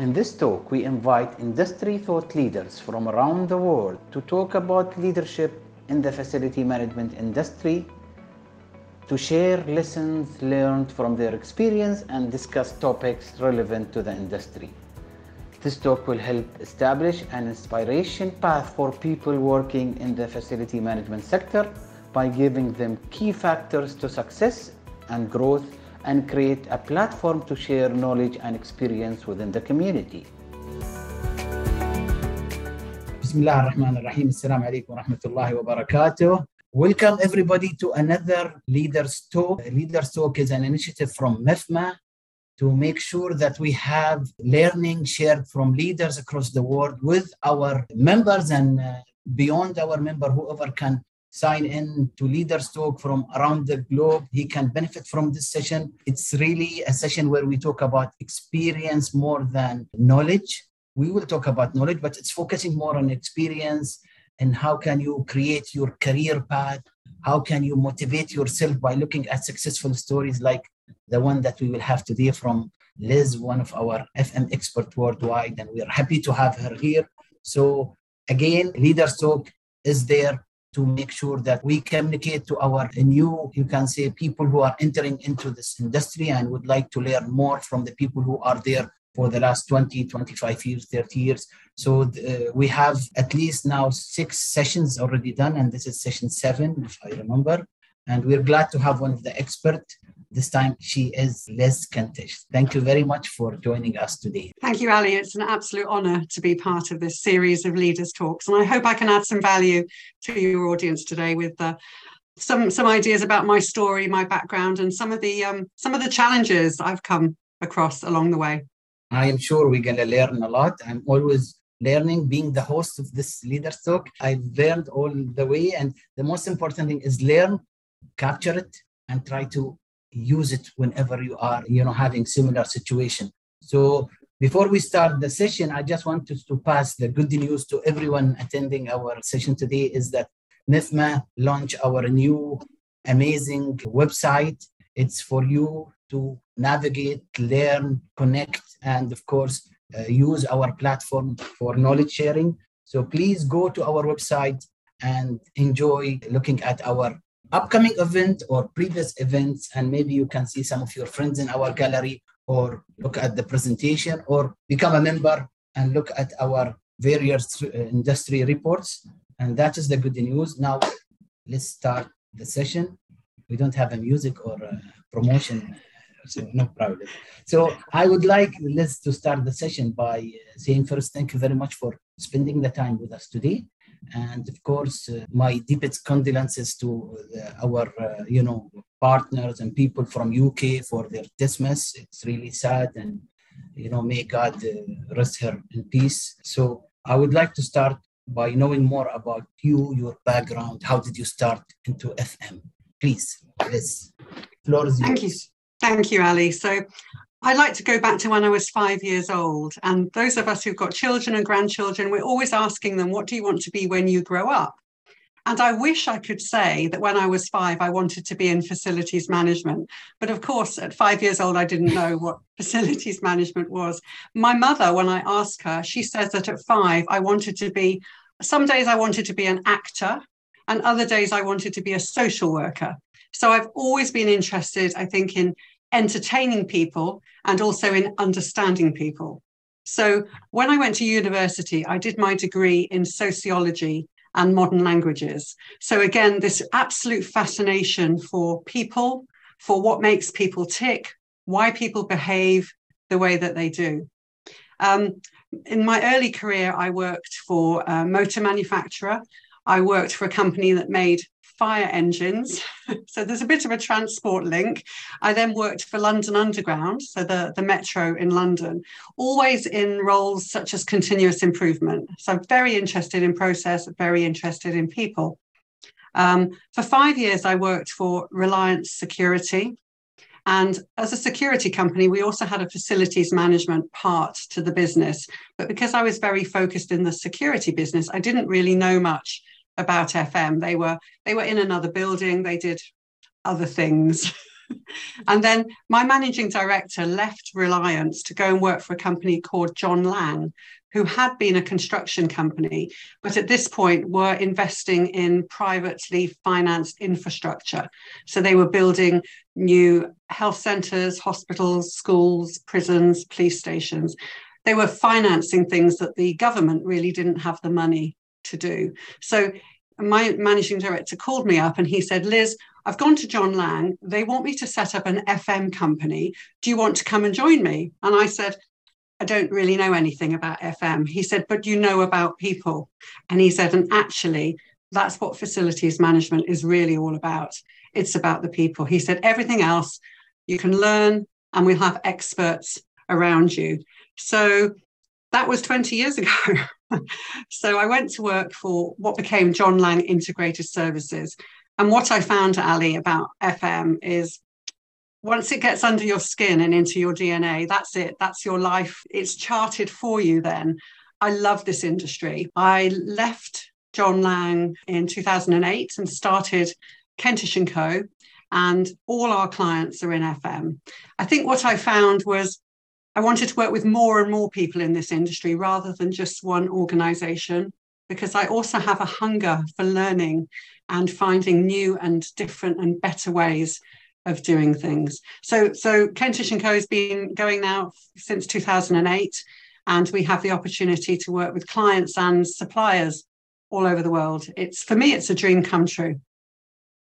In this talk, we invite industry thought leaders from around the world to talk about leadership in the facility management industry, to share lessons learned from their experience and discuss topics relevant to the industry. This talk will help establish an inspiration path for people working in the facility management sector by giving them key factors to success and growth and create a platform to share knowledge and experience within the community. بسم الله الرحمن الرحيم السلام عليكم ورحمة الله وبركاته Welcome everybody to another Leaders Talk. Leaders Talk is an initiative from MEFMA to make sure that we have learning shared from leaders across the world with our members and uh, beyond our member, whoever can sign in to Leaders Talk from around the globe. He can benefit from this session. It's really a session where we talk about experience more than knowledge. We will talk about knowledge, but it's focusing more on experience and how can you create your career path. How can you motivate yourself by looking at successful stories like the one that we will have today from Liz, one of our FM expert worldwide, and we are happy to have her here. So again, Leaders Talk is there to make sure that we communicate to our new, you can say, people who are entering into this industry and would like to learn more from the people who are there for the last 20, 25 years, 30 years. So uh, we have at least now six sessions already done, and this is session seven, if I remember. And we're glad to have one of the experts this time she is Liz Kentish. Thank you very much for joining us today. Thank you, Ali. It's an absolute honour to be part of this series of Leaders Talks. And I hope I can add some value to your audience today with uh, some, some ideas about my story, my background, and some of the um, some of the challenges I've come across along the way. I am sure we're going to learn a lot. I'm always learning being the host of this leaders talk i've learned all the way and the most important thing is learn capture it and try to use it whenever you are you know having similar situation. So before we start the session i just wanted to pass the good news to everyone attending our session today is that MEFMA launched our new amazing website. It's for you to navigate learn connect and of course uh, use our platform for knowledge sharing. So please go to our website and enjoy looking at our upcoming event or previous events and maybe you can see some of your friends in our gallery or look at the presentation or become a member and look at our various uh, industry reports. And that is the good news. Now let's start the session. We don't have a music or a promotion so no problem. So i would like let's to start the session by uh, saying first thank you very much for spending the time with us today and of course uh, my deepest condolences to uh, our uh, you know partners and people from uk for their dismiss it's really sad and you know may god uh, rest her in peace. So i would like to start by knowing more about you your background. How did you start into fm please yes floor is yours. thank you. Thank you ali. So I like to go back to when I was five years old. And those of us who've got children and grandchildren, we're always asking them, What do you want to be when you grow up? And I wish I could say that when I was five, I wanted to be in facilities management. But of course, at five years old, I didn't know what facilities management was. My mother, when I asked her, she says that at five, I wanted to be, some days I wanted to be an actor, and other days I wanted to be a social worker. So I've always been interested, I think, in entertaining people and also in understanding people. So when I went to university, I did my degree in sociology and modern languages. So again, this absolute fascination for people, for what makes people tick, why people behave the way that they do. Um, in my early career, I worked for a motor manufacturer. I worked for a company that made fire engines. so there's a bit of a transport link. I then worked for London Underground, so the, the metro in London, always in roles such as continuous improvement. So I'm very interested in process, very interested in people. Um, for five years, I worked for Reliance Security. And as a security company, we also had a facilities management part to the business. But because I was very focused in the security business, I didn't really know much about FM. They were they were in another building. They did other things. and then my managing director left Reliance to go and work for a company called John Laing, who had been a construction company, but at this point were investing in privately financed infrastructure. So they were building new health centres, hospitals, schools, prisons, police stations. They were financing things that the government really didn't have the money to do. So my managing director called me up and he said, Liz, I've gone to John Laing. They want me to set up an FM company. Do you want to come and join me? And I said, I don't really know anything about FM. He said, but you know about people. And he said, and actually, that's what facilities management is really all about. It's about the people. He said, everything else you can learn, and we'll have experts around you. So that was 20 years ago. so I went to work for what became John Laing Integrated Services. And what I found, Ali, about FM is once it gets under your skin and into your DNA, that's it. That's your life. It's charted for you then. I love this industry. I left John Laing in 2008 and started Kentish & Co. And all our clients are in FM. I think what I found was I wanted to work with more and more people in this industry rather than just one organization, because I also have a hunger for learning and finding new and different and better ways of doing things. So, so Kentish and Co has been going now since 2008, and we have the opportunity to work with clients and suppliers all over the world. It's for me, it's a dream come true.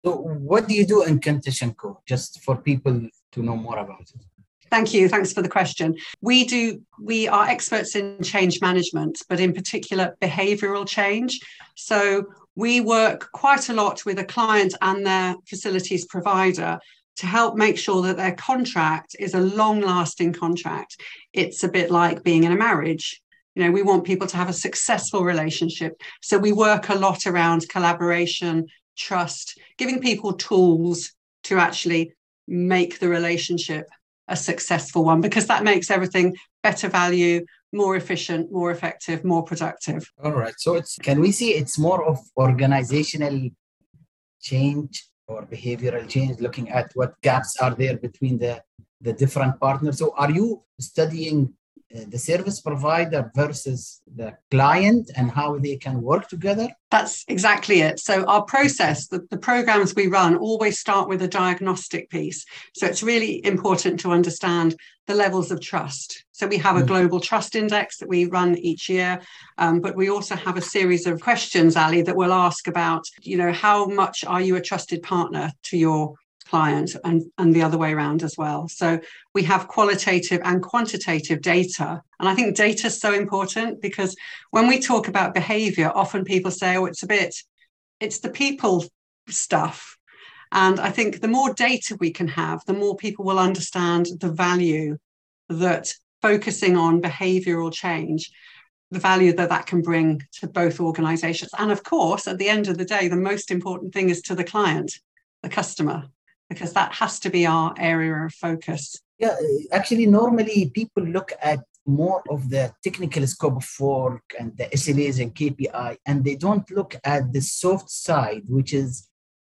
So, what do you do in Kentish and Co? Just for people to know more about it. Thank you. Thanks for the question. We do, we are experts in change management, but in particular behavioral change. So we work quite a lot with a client and their facilities provider to help make sure that their contract is a long lasting contract. It's a bit like being in a marriage. You know, we want people to have a successful relationship. So we work a lot around collaboration, trust, giving people tools to actually make the relationship a successful one because that makes everything better value, more efficient, more effective, more productive. All right. So it's can we see it's more of organizational change or behavioral change, looking at what gaps are there between the, the different partners. So are you studying the service provider versus the client and how they can work together? That's exactly it. So, our process, the, the programs we run, always start with a diagnostic piece. So, it's really important to understand the levels of trust. So, we have a mm. global trust index that we run each year, um, but we also have a series of questions, Ali, that we'll ask about, you know, how much are you a trusted partner to your client and, and the other way around as well. So we have qualitative and quantitative data. And I think data is so important because when we talk about behavior, often people say, oh, it's a bit, it's the people stuff. And I think the more data we can have, the more people will understand the value that focusing on behavioral change the value that that can bring to both organizations and of course at the end of the day the most important thing is to the client the customer because that has to be our area of focus. Yeah, actually, normally people look at more of the technical scope of work and the SLAs and KPI, and they don't look at the soft side, which is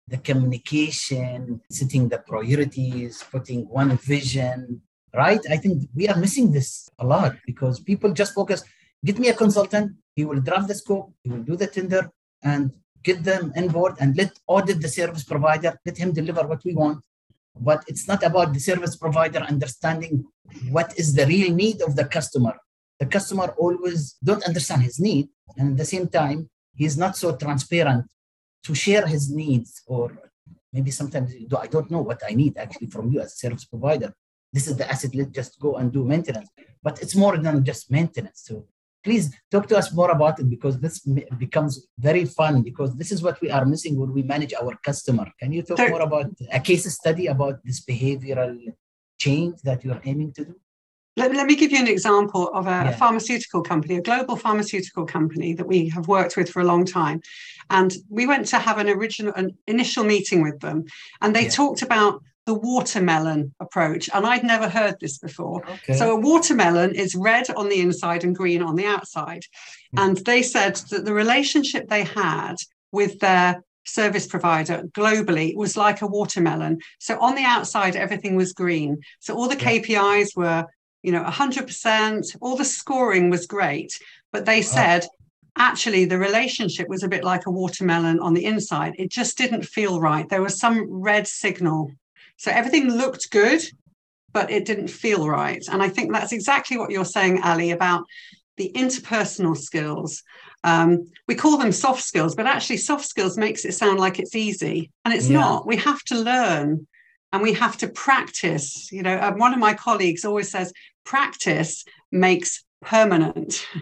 the communication, setting the priorities, putting one vision, right? I think we are missing this a lot because people just focus, get me a consultant, he will draft the scope, he will do the tender, and get them on board and let audit the service provider, let him deliver what we want. But it's not about the service provider understanding what is the real need of the customer. The customer always don't understand his need, and at the same time, he's not so transparent to share his needs, or maybe sometimes I don't know what I need actually from you as a service provider. This is the asset. Let's just go and do maintenance. But it's more than just maintenance. So please talk to us more about it because this becomes very fun because this is what we are missing when we manage our customer can you talk more about a case study about this behavioral change that you're aiming to do let, let me give you an example of a, yeah. a, pharmaceutical company, a global pharmaceutical company that we have worked with for a long time. And we went to have an original, an initial meeting with them, and they yeah. talked about the watermelon approach. And I'd never heard this before. Okay. So, a watermelon is red on the inside and green on the outside. Mm. And they said that the relationship they had with their service provider globally was like a watermelon. So on the outside, everything was green. So all the KPIs were, you know, 100%, all the scoring was great. But they said, actually, the relationship was a bit like a watermelon on the inside. It just didn't feel right. There was some red signal. So everything looked good, but it didn't feel right. And I think that's exactly what you're saying, Ali, about the interpersonal skills um, we call them soft skills, but actually, soft skills makes it sound like it's easy, and it's yeah. not. We have to learn and we have to practice. You know, um, one of my colleagues always says, practice makes permanent.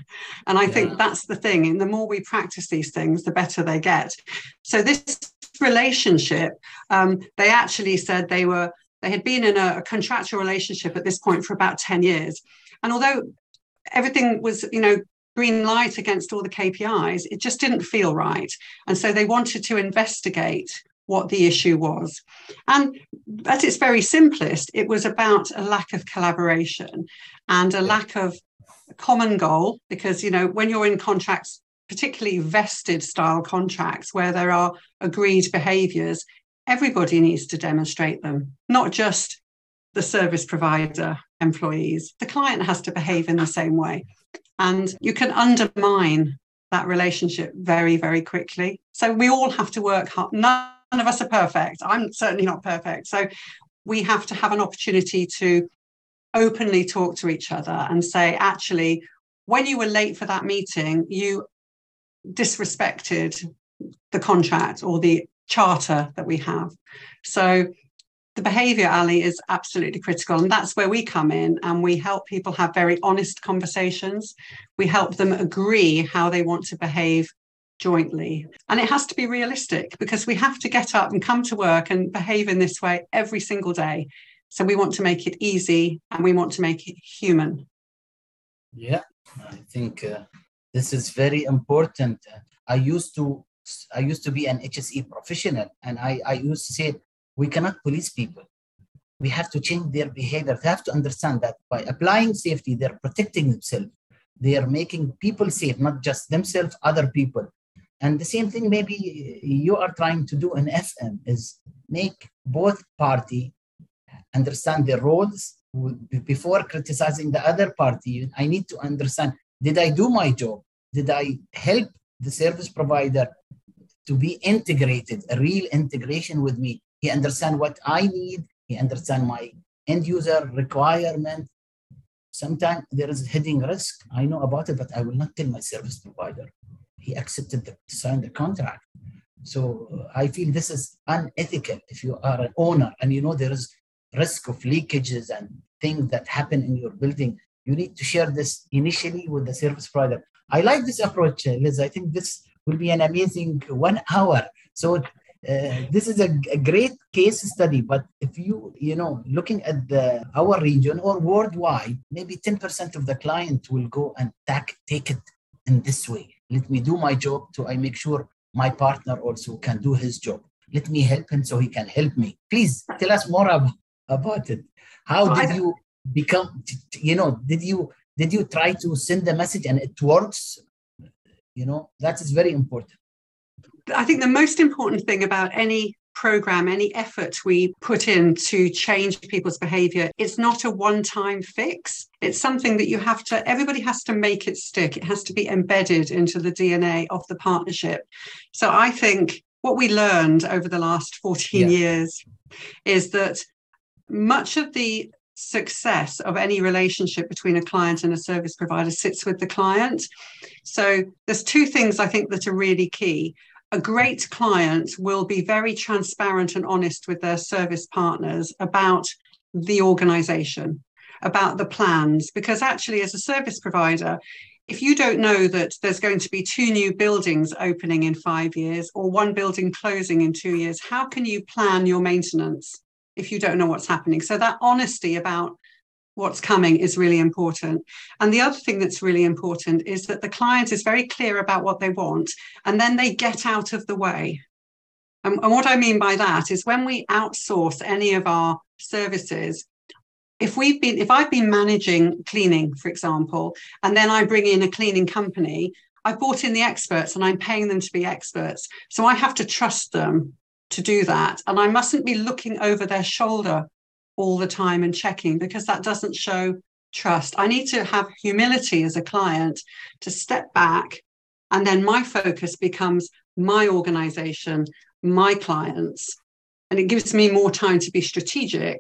And I yeah. think that's the thing. And the more we practice these things, the better they get. So, this relationship, um, they actually said they were. They had been in a, a contractual relationship at this point for about 10 years. And although everything was, you know, green light against all the KPIs, it just didn't feel right. And so they wanted to investigate what the issue was. And at its very simplest, it was about a lack of collaboration and a lack of common goal. Because, you know, when you're in contracts, particularly vested style contracts where there are agreed behaviors, everybody needs to demonstrate them, not just the service provider employees. The client has to behave in the same way. And you can undermine that relationship very, very quickly. So we all have to work hard. None of us are perfect. I'm certainly not perfect. So we have to have an opportunity to openly talk to each other and say, actually, when you were late for that meeting, you disrespected the contract or the charter that we have. So the behavior ali is absolutely critical and that's where we come in and we help people have very honest conversations. We help them agree how they want to behave jointly. And it has to be realistic because we have to get up and come to work and behave in this way every single day. So we want to make it easy and we want to make it human. Yeah i think uh, this is very important i used to i used to be an hse professional and i i used to say we cannot police people. We have to change their behavior. They have to understand that by applying safety, they're protecting themselves. They are making people safe, not just themselves, other people. And the same thing maybe you are trying to do in FM is make both party understand their roles before criticizing the other party. I need to understand, did I do my job? Did I help the service provider to be integrated, a real integration with me? He understand what I need. He understand my end user requirement. Sometimes there is hidden risk. I know about it, but I will not tell my service provider. He accepted to sign the contract. So I feel this is unethical. If you are an owner and you know there is risk of leakages and things that happen in your building, you need to share this initially with the service provider. I like this approach, uh, Liz. I think this will be an amazing one hour. So uh, this is a, a, great case study but if you you know looking at the our region or worldwide maybe 10% of the client will go and take, take it in this way let me do my job so i make sure my partner also can do his job let me help him so he can help me please tell us more about, about it how did you become you know did you did you try to send the message and it works you know that is very important I think the most important thing about any program, any effort we put in to change people's behavior, it's not a one time fix. It's something that you have to, everybody has to make it stick. It has to be embedded into the DNA of the partnership. So I think what we learned over the last 14 yeah. years is that much of the success of any relationship between a client and a service provider sits with the client. So there's two things I think that are really key a great client will be very transparent and honest with their service partners about the organization, about the plans, because actually, as a service provider, if you don't know that there's going to be two new buildings opening in five years or one building closing in two years, how can you plan your maintenance if you don't know what's happening? So, that honesty about what's coming is really important. And the other thing that's really important is that the client is very clear about what they want and then they get out of the way. And, and what I mean by that is when we outsource any of our services, if we've been if I've been managing cleaning, for example, and then I bring in a cleaning company, I've brought in the experts and I'm paying them to be experts. So I have to trust them to do that. And I mustn't be looking over their shoulder all the time and checking because that doesn't show trust. I need to have humility as a client to step back. And then my focus becomes my organization, my clients. And it gives me more time to be strategic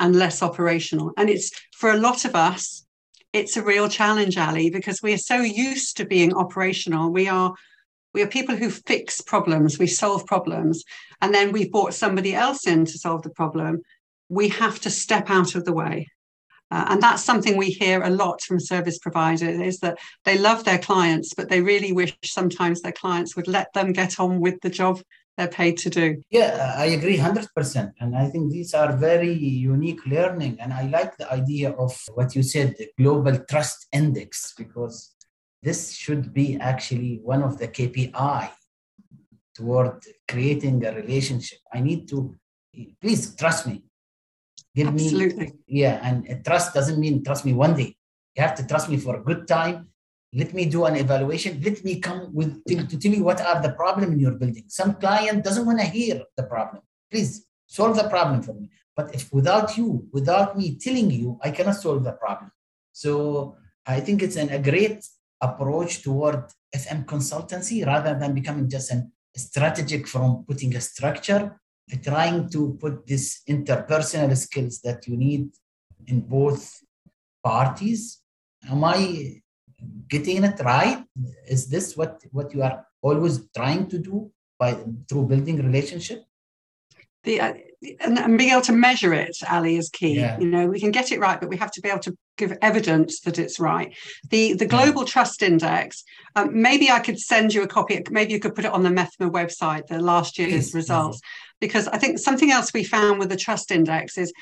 and less operational. And it's for a lot of us, it's a real challenge, Ali, because we are so used to being operational. We are we are people who fix problems, we solve problems, and then we've brought somebody else in to solve the problem. We have to step out of the way. Uh, and that's something we hear a lot from service providers is that they love their clients, but they really wish sometimes their clients would let them get on with the job they're paid to do. Yeah, I agree 100%. And I think these are very unique learning. And I like the idea of what you said, the Global Trust Index, because this should be actually one of the KPI toward creating a relationship. I need to, please trust me. Give Absolutely. me, yeah. And trust doesn't mean trust me one day. You have to trust me for a good time let me do an evaluation let me come with to, to tell you what are the problem in your building some client doesn't want to hear the problem please solve the problem for me but if without you without me telling you i cannot solve the problem so i think it's an, a great approach toward fm consultancy rather than becoming just an strategic from putting a structure trying to put this interpersonal skills that you need in both parties am i getting it right? Is this what, what you are always trying to do by through building relationship? The, uh, and, and, being able to measure it, Ali, is key. Yeah. You know, we can get it right, but we have to be able to give evidence that it's right. The the Global yeah. Trust Index. Um, maybe I could send you a copy. Maybe you could put it on the MEFMA website, the last year's yes. results, because I think something else we found with the Trust Index is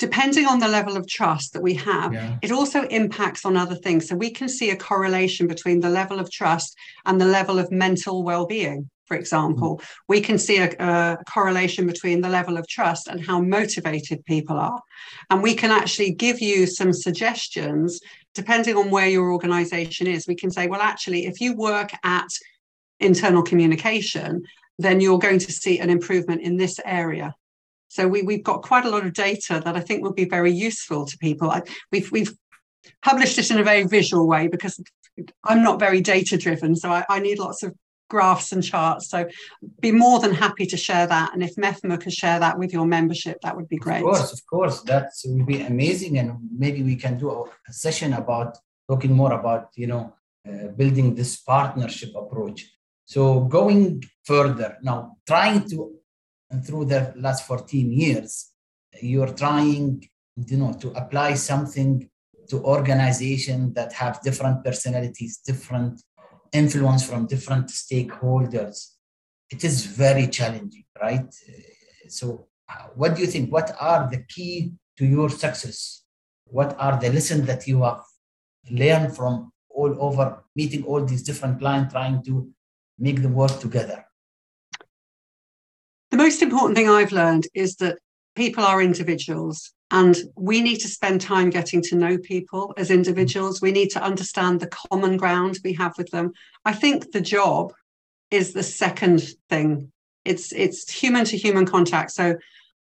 depending on the level of trust that we have, yeah. it also impacts on other things. So we can see a correlation between the level of trust and the level of mental well being. For example, mm. we can see a, a, correlation between the level of trust and how motivated people are. And we can actually give you some suggestions depending on where your organization is. We can say, well, actually, if you work at internal communication, then you're going to see an improvement in this area so we, we've got quite a lot of data that I think will be very useful to people. I, we've, we've published it in a very visual way because I'm not very data driven. So I, I need lots of graphs and charts. So be more than happy to share that. And if MEFMA could share that with your membership, that would be great. Of course, of course. That would be amazing. And maybe we can do a session about talking more about, you know, uh, building this partnership approach. So going further now, trying to and through the last 14 years, you're trying, you know, to apply something to organizations that have different personalities, different influence from different stakeholders. It is very challenging, right? So, uh, what do you think? What are the key to your success? What are the lessons that you have learned from all over meeting all these different clients, trying to make them work together? The most important thing I've learned is that people are individuals and we need to spend time getting to know people as individuals. We need to understand the common ground we have with them. I think the job is the second thing. It's it's human to human contact. So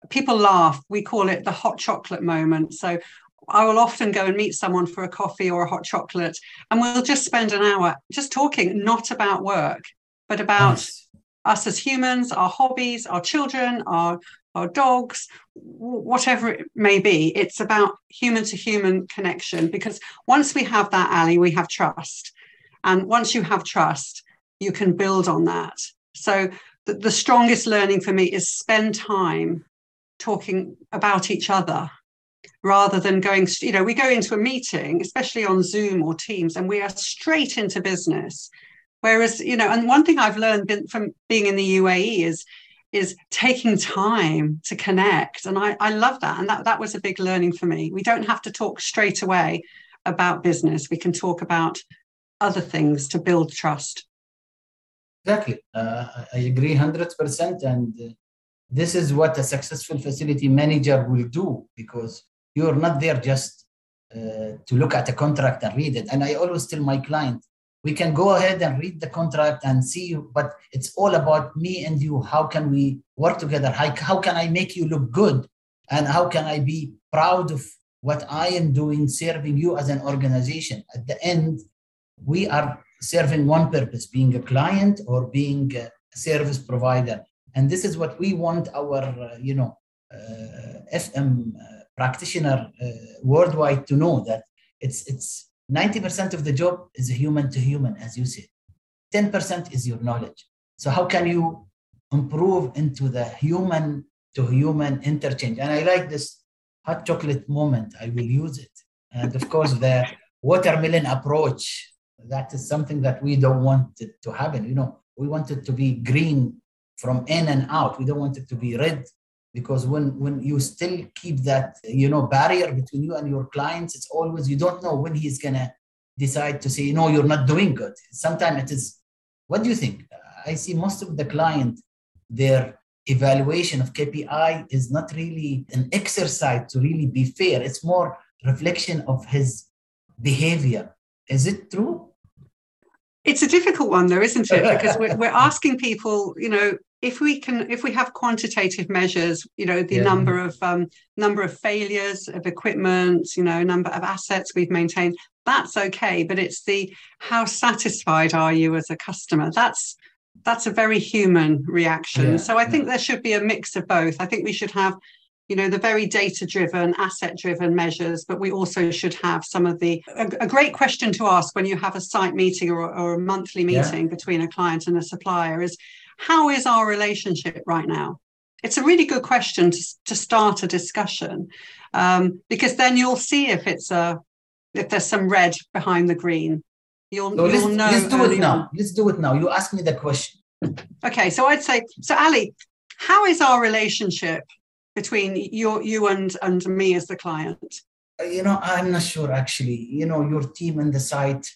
people laugh. We call it the hot chocolate moment. So I will often go and meet someone for a coffee or a hot chocolate, and we'll just spend an hour just talking, not about work, but about nice us as humans, our hobbies, our children, our our dogs, whatever it may be. It's about human to human connection because once we have that, Ali, we have trust. And once you have trust, you can build on that. So the, the strongest learning for me is spend time talking about each other rather than going, you know, we go into a meeting, especially on Zoom or Teams, and we are straight into business. Whereas, you know, and one thing I've learned from being in the UAE is is taking time to connect. And I, I love that. And that, that was a big learning for me. We don't have to talk straight away about business. We can talk about other things to build trust. Exactly. Uh, I agree 100%. And uh, this is what a successful facility manager will do because you're not there just uh, to look at a contract and read it. And I always tell my client, we can go ahead and read the contract and see but it's all about me and you. How can we work together? How, how can i make you look good? And how can i be proud of what i am doing serving you as an organization? At the end we are serving one purpose being a client or being a service provider. And this is what we want our uh, you know uh, fm uh, practitioner uh, worldwide to know that it's it's 90% of the job is human to human, as you said. 10% is your knowledge. So how can you improve into the human to human interchange? And I like this hot chocolate moment. I will use it. And of course, the watermelon approach. That is something that we don't want it to happen. You know, we want it to be green from in and out. We don't want it to be red because when when you still keep that you know barrier between you and your clients it's always you don't know when he's gonna decide to say no you're not doing good. Sometimes it is what do you think? I see most of the client their evaluation of kpi is not really an exercise to really be fair. It's more reflection of his behavior. Is it true? It's a difficult one though isn't it? Because we're, we're asking people you know if we can if we have quantitative measures you know the yeah. number of um, number of failures of equipment you know number of assets we've maintained that's okay but it's the how satisfied are you as a customer that's that's a very human reaction yeah. so i think there should be a mix of both i think we should have you know the very data driven asset driven measures but we also should have some of the a, a, great question to ask when you have a site meeting or, or a monthly meeting yeah. between a client and a supplier is how is our relationship right now? It's a really good question to, to start a discussion um, because then you'll see if it's a if there's some red behind the green. You'll, so you'll let's, know. Let's do it now. On. Let's do it now. You ask me the question. Okay, so I'd say so, Ali. How is our relationship between you, you and and me as the client? Uh, you know, I'm not sure actually. You know, your team and the site.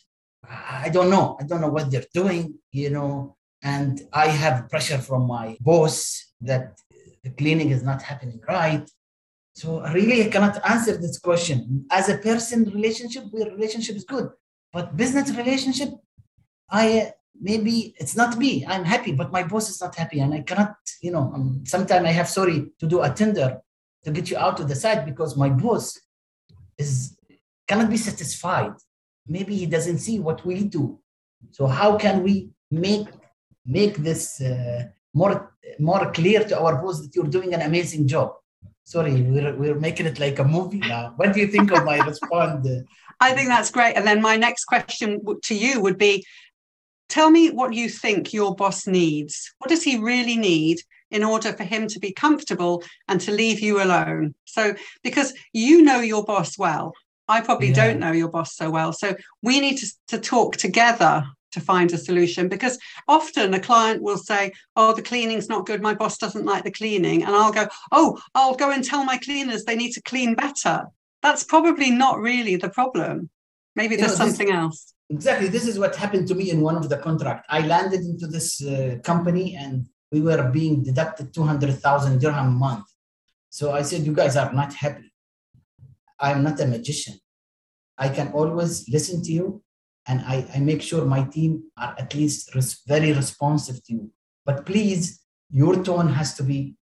I don't know. I don't know what they're doing. You know, and I have pressure from my boss that the cleaning is not happening right. So really, I cannot answer this question. As a person, relationship, relationship is good, but business relationship, I maybe it's not me. I'm happy, but my boss is not happy, and I cannot. You know, um, sometimes I have sorry to do a tender to get you out of the site because my boss is cannot be satisfied. Maybe he doesn't see what we do. So how can we make make this uh, more more clear to our boss that you're doing an amazing job. Sorry we're, we're making it like a movie now. What do you think of my response? I think that's great. And then my next question to you would be tell me what you think your boss needs. What does he really need in order for him to be comfortable and to leave you alone? So because you know your boss well. I probably yeah. don't know your boss so well. So we need to, to talk together to find a solution because often a client will say oh the cleaning's not good. My boss doesn't like the cleaning. And i'll go oh i'll go and tell my cleaners they need to clean better. That's probably not really the problem. Maybe there's know, something this, else. Exactly. This is what happened to me in one of the contract. I landed into this uh, company and we were being deducted 200000 dirham a month. So i said you guys are not happy. I'm not a magician. I can always listen to you and I, I make sure my team are at least res- very responsive to you. But please, your tone has to be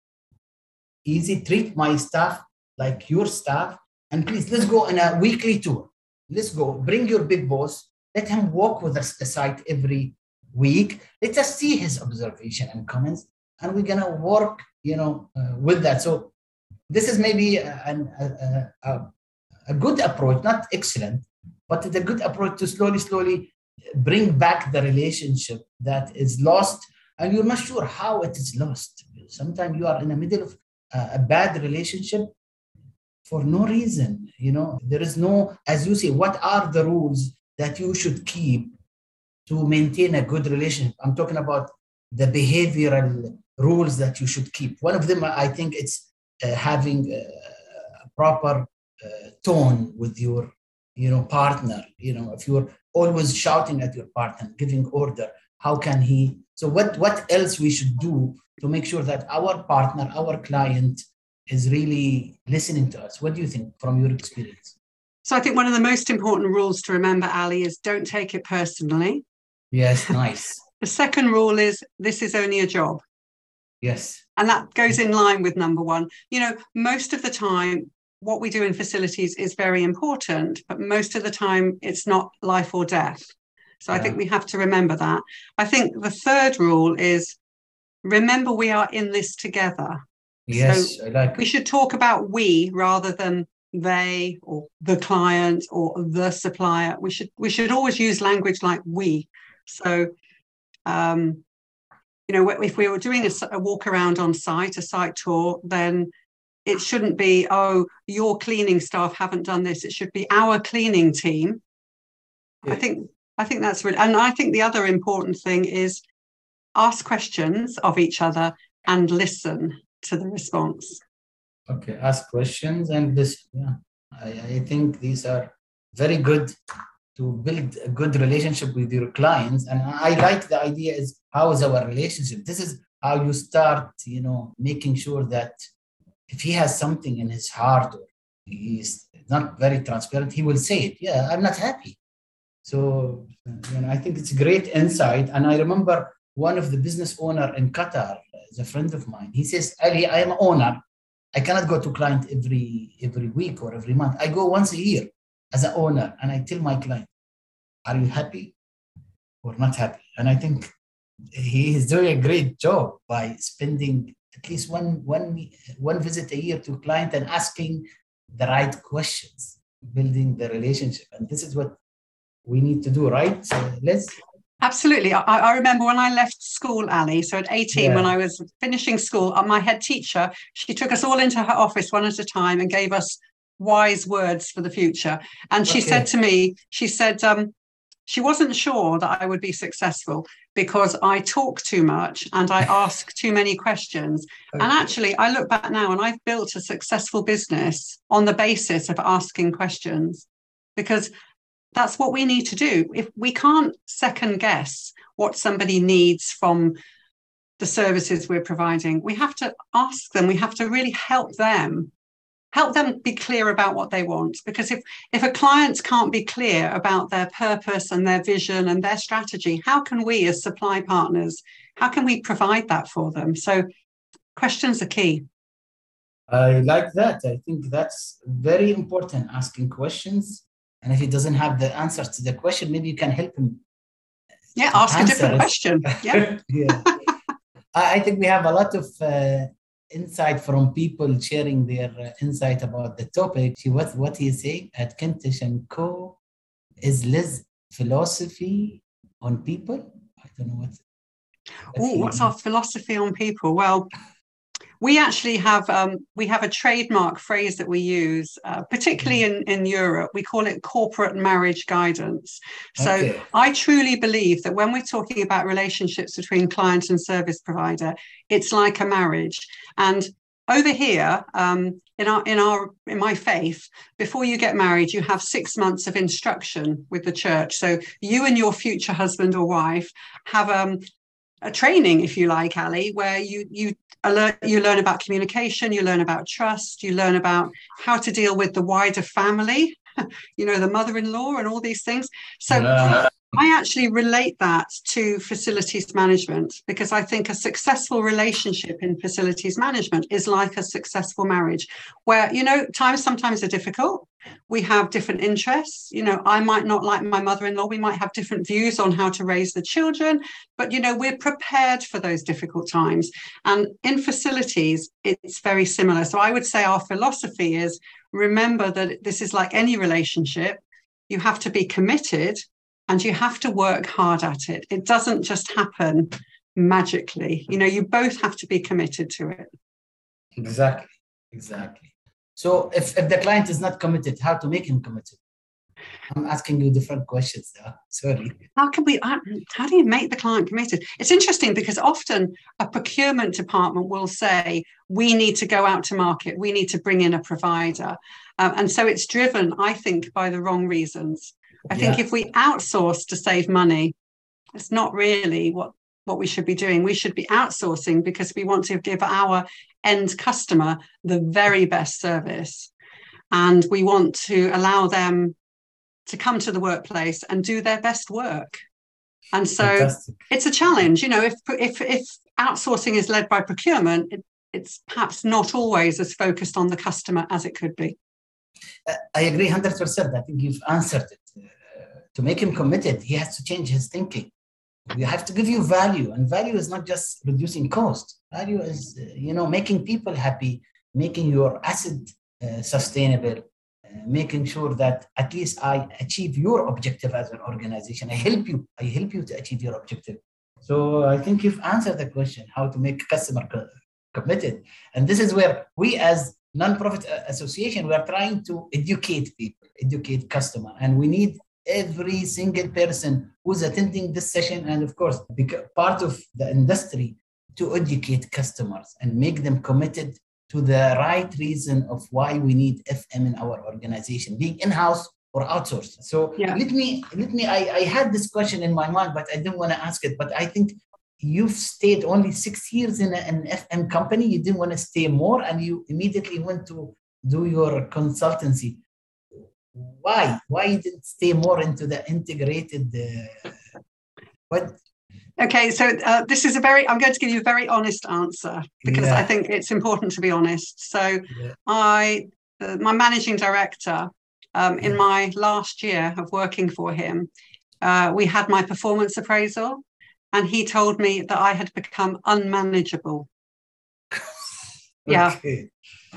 easy. Treat my staff like your staff. And please, let's go on a weekly tour. Let's go. Bring your big boss. Let him walk with us the site every week. Let us see his observation and comments, and we're gonna work, you know, uh, with that. So this is maybe a, a, a, a good approach, not excellent, but it's a good approach to slowly, slowly bring back the relationship that is lost, and you're not sure how it is lost. Sometimes you are in the middle of a bad relationship for no reason. You know, there is no, as you say, what are the rules that you should keep to maintain a good relationship? I'm talking about the behavioral rules that you should keep. One of them, I think, it's uh, having a proper uh, tone with your you know partner you know if you're always shouting at your partner giving order how can he so what what else we should do to make sure that our partner our client is really listening to us what do you think from your experience so i think one of the most important rules to remember ali is don't take it personally Yes, nice. The second rule is this is only a job. Yes. And that goes in line with number one. You know, most of the time, what we do in facilities is very important, but most of the time, it's not life or death. So yeah. I think we have to remember that. I think the third rule is remember we are in this together. Yes, so like we should talk about we rather than they or the client or the supplier. We should we should always use language like we. So um, you know, if we were doing a, a walk around on site, a site tour, then it shouldn't be, oh, your cleaning staff haven't done this. It should be our cleaning team. Yeah. I think I think that's really, and I think the other important thing is ask questions of each other and listen to the response. Okay, ask questions and this. Yeah, I, I think these are very good to build a good relationship with your clients. And I like the idea is how is our relationship? This is how you start, you know, making sure that if he has something in his heart or he's not very transparent, he will say it. Yeah, I'm not happy. So, you know, I think it's a great insight. And I remember one of the business owner in Qatar is a friend of mine. He says, Ali, I am owner. I cannot go to client every every week or every month. I go once a year as an owner and I tell my client, are you happy or not happy? And I think he is doing a great job by spending at least one one one visit a year to a client and asking the right questions, building the relationship. And this is what we need to do, right? So let's Absolutely. I, I, remember when I left school, Ali. So at 18, yeah. when I was finishing school, uh, my head teacher, she took us all into her office one at a time and gave us wise words for the future. And she okay. said to me, she said, um, she wasn't sure that I would be successful because I talk too much and I ask too many questions. Okay. And actually, I look back now and I've built a successful business on the basis of asking questions because that's what we need to do. If we can't second guess what somebody needs from the services we're providing, we have to ask them, we have to really help them help them be clear about what they want. Because if if a client can't be clear about their purpose and their vision and their strategy how can we as supply partners how can we provide that for them? So questions are key. I like that. I think that's very important asking questions. And if he doesn't have the answer to the question maybe you can help him. Yeah ask a different it. question. Yeah. Yeah. I think we have a lot of uh, insight from people sharing their uh, insight about the topic. What what he is saying at Kentish and Co. is Liz philosophy on people. I don't know what. Oh, what's our philosophy on people? Well, we actually have um, we have a trademark phrase that we use, uh, particularly in, in Europe. We call it corporate marriage guidance. So okay. I truly believe that when we're talking about relationships between client and service provider, it's like a marriage. And over here um, in our in our in my faith before you get married you have six months of instruction with the church so you and your future husband or wife have um, a training if you like ali where you you learn, you learn about communication, you learn about trust, you learn about how to deal with the wider family, you know, the mother in law and all these things. So uh, I actually relate that to facilities management because I think a successful relationship in facilities management is like a successful marriage where, you know, times sometimes are difficult. We have different interests. You know, I might not like my mother in law. We might have different views on how to raise the children, but, you know, we're prepared for those difficult times. And in facilities, it's very similar. So I would say our philosophy is remember that this is like any relationship. You have to be committed and you have to work hard at it. It doesn't just happen magically. You know, you both have to be committed to it. Exactly. Exactly. So if, if the client is not committed, how to make him committed? I'm asking you different questions now. Sorry. How can we, how do you make the client committed? It's interesting because often a procurement department will say, we need to go out to market, we need to bring in a provider. Um, and so it's driven, I think, by the wrong reasons. I think if we outsource to save money, it's not really what what we should be doing. We should be outsourcing because we want to give our end customer the very best service. And we want to allow them to come to the workplace and do their best work. And so Fantastic. it's a challenge. You know, if if if outsourcing is led by procurement, it, it's perhaps not always as focused on the customer as it could be. I agree 100%. I think you've answered it. To make him committed, he has to change his thinking. We have to give you value, and value is not just reducing cost. Value is, uh, you know, making people happy, making your asset uh, sustainable, uh, making sure that at least I achieve your objective as an organization. I help you. I help you to achieve your objective. So I think you've answered the question: how to make customer co- committed, and this is where we as non-profit uh, association we are trying to educate people, educate customer, and we need every single person who's attending this session and of course part of the industry to educate customers and make them committed to the right reason of why we need FM in our organization, being in-house or outsourced. So yeah. let me let me I, I had this question in my mind, but I didn't want to ask it. But I think you've stayed only six years in a, an FM company. You didn't want to stay more, and you immediately went to do your consultancy why? Why didn't stay more into the integrated uh, what? Okay so uh, this is a very i'm going to give you a very honest answer because yeah. i think it's important to be honest. So yeah. i uh, my managing director um, in my last year of working for him uh, we had my performance appraisal and he told me that i had become unmanageable yeah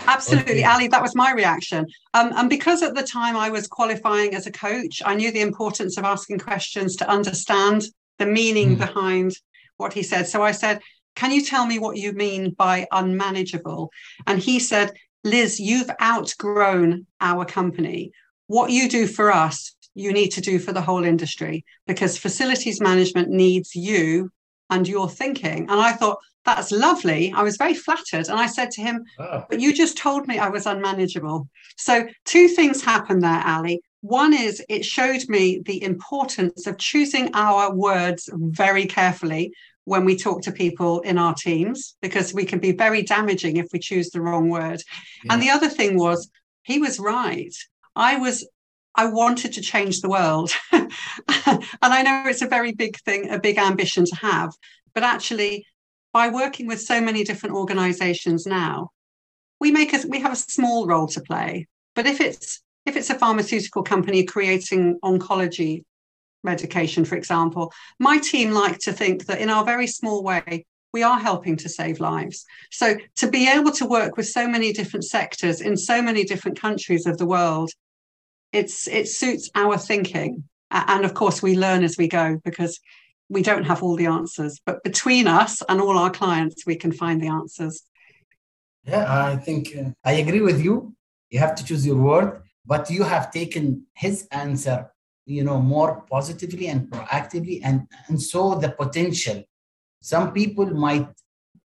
Absolutely, okay. Ali, that was my reaction. Um, and because at the time I was qualifying as a coach, I knew the importance of asking questions to understand the meaning mm. behind what he said. So I said, Can you tell me what you mean by unmanageable? And he said, Liz, you've outgrown our company. What you do for us, you need to do for the whole industry because facilities management needs you and your thinking. And I thought, that's lovely. I was very flattered. And I said to him, oh. But you just told me I was unmanageable. So, two things happened there, Ali. One is it showed me the importance of choosing our words very carefully when we talk to people in our teams, because we can be very damaging if we choose the wrong word. Yeah. And the other thing was, he was right. I was I wanted to change the world. and I know it's a very big thing, a big ambition to have, but actually by working with so many different organizations now, we make us we have a small role to play. But if it's if it's a pharmaceutical company creating oncology medication, for example, my team like to think that in our very small way, we are helping to save lives. So to be able to work with so many different sectors in so many different countries of the world, it's it suits our thinking. And of course, we learn as we go because we don't have all the answers, but between us and all our clients, we can find the answers. Yeah, I think uh, I agree with you. You have to choose your word, but you have taken his answer, you know, more positively and proactively, and and so the potential. Some people might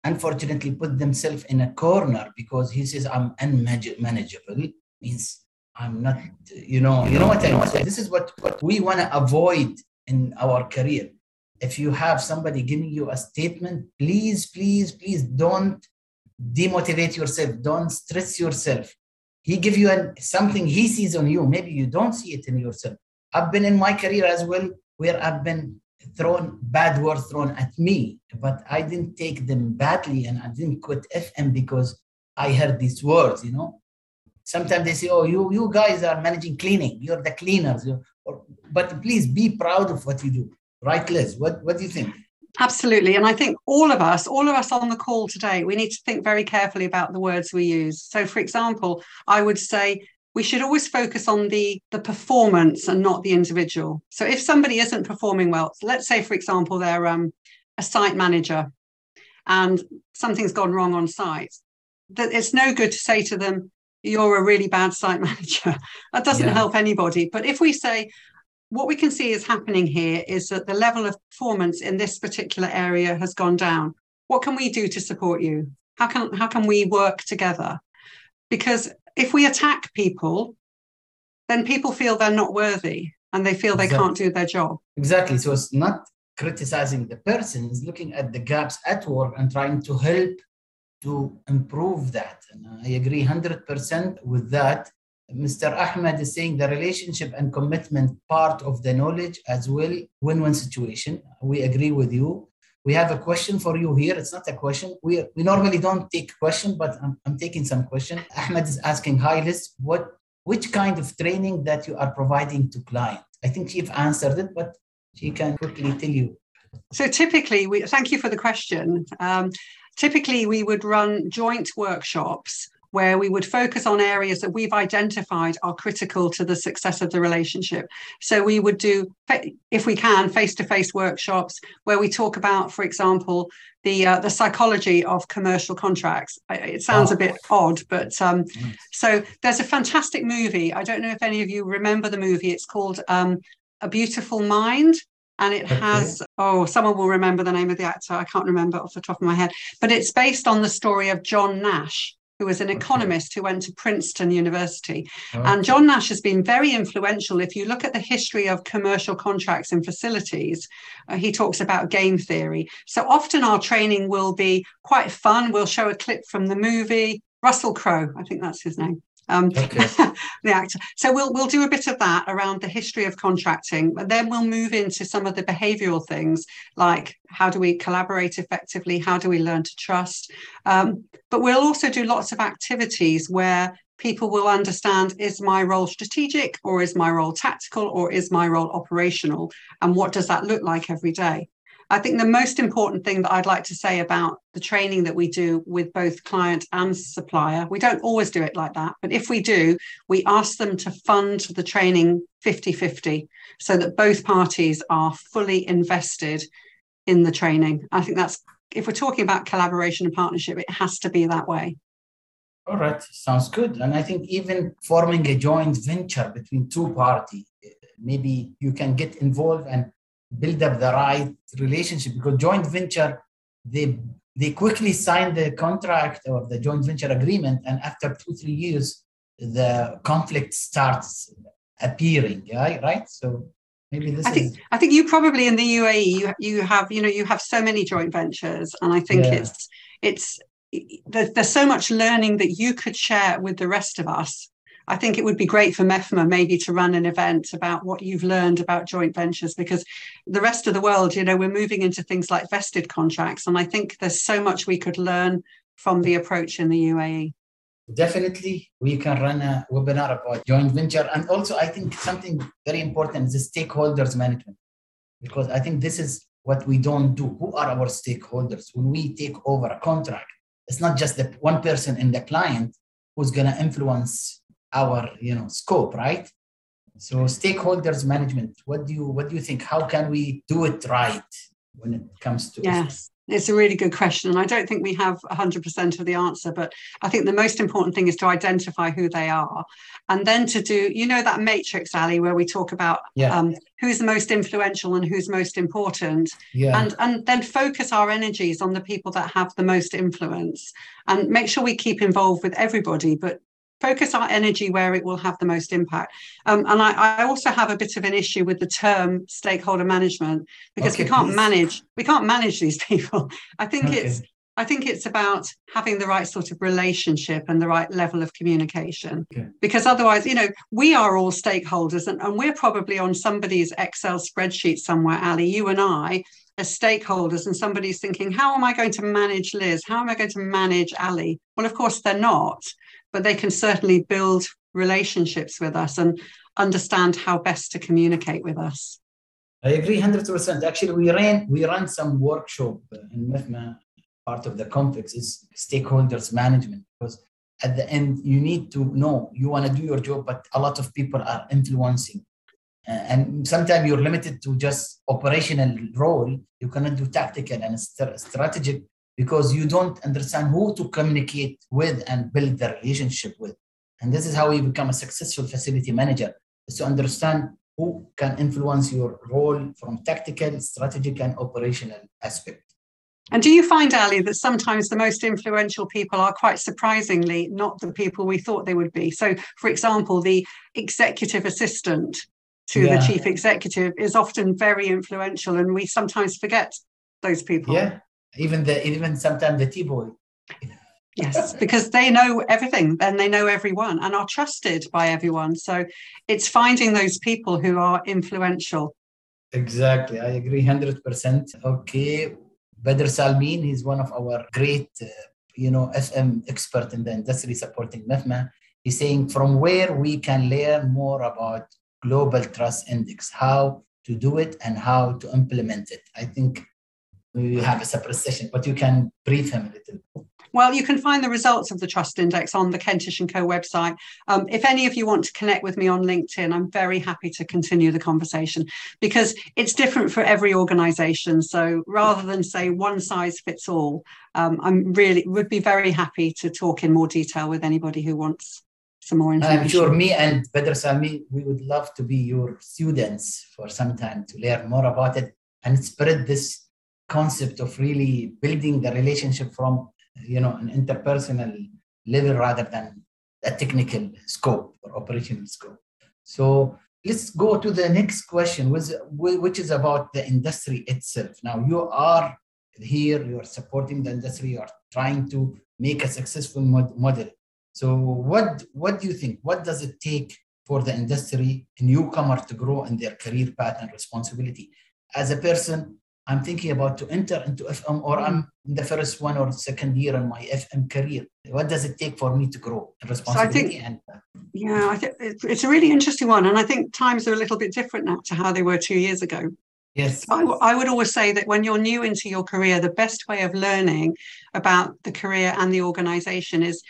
unfortunately put themselves in a corner because he says I'm unmanageable means I'm not, you know, you know what I mean. This is what, what we want to avoid in our career if you have somebody giving you a statement, please, please, please don't demotivate yourself. Don't stress yourself. He give you an, something he sees on you. Maybe you don't see it in yourself. I've been in my career as well where I've been thrown bad words thrown at me, but I didn't take them badly and I didn't quit FM because I heard these words, you know. Sometimes they say, "Oh, you you guys are managing cleaning. You're the cleaners." but please be proud of what you do. Right, Liz? What, what do you think? Absolutely. And I think all of us, all of us on the call today, we need to think very carefully about the words we use. So, for example, I would say we should always focus on the, the performance and not the individual. So, if somebody isn't performing well, let's say, for example, they're um, a site manager and something's gone wrong on site, that it's no good to say to them, you're a really bad site manager. That doesn't yeah. help anybody. But if we say, what we can see is happening here is that the level of performance in this particular area has gone down. What can we do to support you? How can how can we work together? Because if we attack people, then people feel they're not worthy and they feel they exactly. can't do their job. Exactly. So it's not criticizing the person, it's looking at the gaps at work and trying to help to improve that. And I agree 100% with that. Mr. Ahmed is saying the relationship and commitment part of the knowledge as well, win-win situation. We agree with you. We have a question for you here. It's not a question. We, we normally don't take question, but I'm, I'm taking some question. Ahmed is asking, hi Liz, what which kind of training that you are providing to client? I think she've answered it, but she can quickly tell you. So typically, we thank you for the question. Um, typically, we would run joint workshops where we would focus on areas that we've identified are critical to the success of the relationship. So we would do, if we can, face-to-face workshops where we talk about, for example, the uh, the psychology of commercial contracts. It sounds oh. a bit odd, but um, nice. so there's a fantastic movie. I don't know if any of you remember the movie. It's called um, A Beautiful Mind and it has oh someone will remember the name of the actor i can't remember off the top of my head but it's based on the story of john nash who was an economist who went to Princeton University. Okay. And John Nash has been very influential. If you look at the history of commercial contracts and facilities, uh, he talks about game theory. So often our training will be quite fun. We'll show a clip from the movie. Russell Crowe, I think that's his name um, okay. the actor. So we'll we'll do a bit of that around the history of contracting, and then we'll move into some of the behavioural things like how do we collaborate effectively, how do we learn to trust. Um, but we'll also do lots of activities where people will understand is my role strategic or is my role tactical or is my role operational and what does that look like every day I think the most important thing that I'd like to say about the training that we do with both client and supplier, we don't always do it like that, but if we do, we ask them to fund the training 50 50 so that both parties are fully invested in the training. I think that's, if we're talking about collaboration and partnership, it has to be that way. All right, sounds good. And I think even forming a joint venture between two parties, maybe you can get involved and build up the right relationship because joint venture they they quickly sign the contract or the joint venture agreement and after two three years the conflict starts appearing right right so maybe this I think is... I think you probably in the UAE you you have you know you have so many joint ventures and I think yeah. it's it's there's, there's so much learning that you could share with the rest of us I think it would be great for MEFMA maybe to run an event about what you've learned about joint ventures because the rest of the world, you know, we're moving into things like vested contracts. And I think there's so much we could learn from the approach in the UAE. Definitely, we can run a webinar about joint venture. And also, I think something very important is the stakeholders management, because I think this is what we don't do. Who are our stakeholders? When we take over a contract, it's not just the one person in the client who's going to influence our you know scope right? So stakeholders management what do you what do you think? How can we do it right when it comes to yes it's a really good question and i don't think we have 100% of the answer but i think the most important thing is to identify who they are and then to do you know that matrix ali where we talk about yeah. um, who's the most influential and who's most important? Yeah. and and then focus our energies on the people that have the most influence and make sure we keep involved with everybody but focus our energy where it will have the most impact. Um, and I, I, also have a bit of an issue with the term stakeholder management because okay, we can't manage we can't manage these people. I think okay. it's I think it's about having the right sort of relationship and the right level of communication. Okay. Because otherwise, you know, we are all stakeholders and, and we're probably on somebody's Excel spreadsheet somewhere, Ali, you and I, as stakeholders, and somebody's thinking, how am I going to manage Liz? How am I going to manage Ali? Well, of course, they're not but they can certainly build relationships with us and understand how best to communicate with us. I agree 100%. Actually, we ran we ran some workshop in MEFMA. Part of the complex is stakeholders management because at the end you need to know you want to do your job, but a lot of people are influencing. And sometimes you're limited to just operational role. You cannot do tactical and strategic because you don't understand who to communicate with and build the relationship with. And this is how you become a successful facility manager, is to understand who can influence your role from tactical, strategic, and operational aspect. And do you find, Ali, that sometimes the most influential people are quite surprisingly not the people we thought they would be? So, for example, the executive assistant to yeah. the chief executive is often very influential, and we sometimes forget those people. Yeah, even the even sometimes the T boy. Yes, because they know everything and they know everyone and are trusted by everyone. So it's finding those people who are influential. Exactly. I agree 100%. Okay. Badr Salmin, he's one of our great, uh, you know, FM expert in the industry supporting MEFMA. He's saying from where we can learn more about global trust index, how to do it and how to implement it. I think we have a separate session, but you can brief him a little. Well, you can find the results of the Trust Index on the Kentish & Co website. Um, if any of you want to connect with me on LinkedIn, I'm very happy to continue the conversation because it's different for every organisation. So rather than say one size fits all, um, I'm really would be very happy to talk in more detail with anybody who wants some more information. I'm sure me and Badr Salmi, we would love to be your students for some time to learn more about it and spread this concept of really building the relationship from you know an interpersonal level rather than a technical scope or operational scope. So let's go to the next question which is about the industry itself. Now you are here you're supporting the industry you're trying to make a successful model. So what what do you think? What does it take for the industry newcomer to grow in their career path and responsibility? As a person I'm thinking about to enter into FM or I'm mm. in the first one or second year in my FM career. What does it take for me to grow in responsibility? So I think, and, uh, yeah, I think it's a really interesting one. And I think times are a little bit different now to how they were two years ago. Yes. I, I would always say that when you're new into your career, the best way of learning about the career and the organization is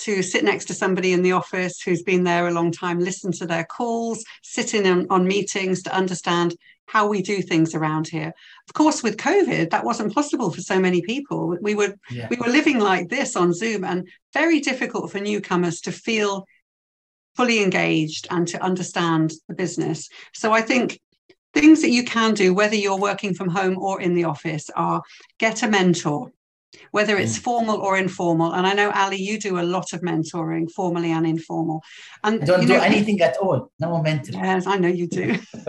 to sit next to somebody in the office who's been there a long time, listen to their calls, sit in on, on meetings to understand how we do things around here. Of course, with COVID, that wasn't possible for so many people. We were yeah. we were living like this on Zoom, and very difficult for newcomers to feel fully engaged and to understand the business. So I think things that you can do, whether you're working from home or in the office, are get a mentor whether it's mm. formal or informal. And I know Ali, you do a lot of mentoring, formally and informal. And I don't you know, do anything at all. No mentoring. Yes, I know you do.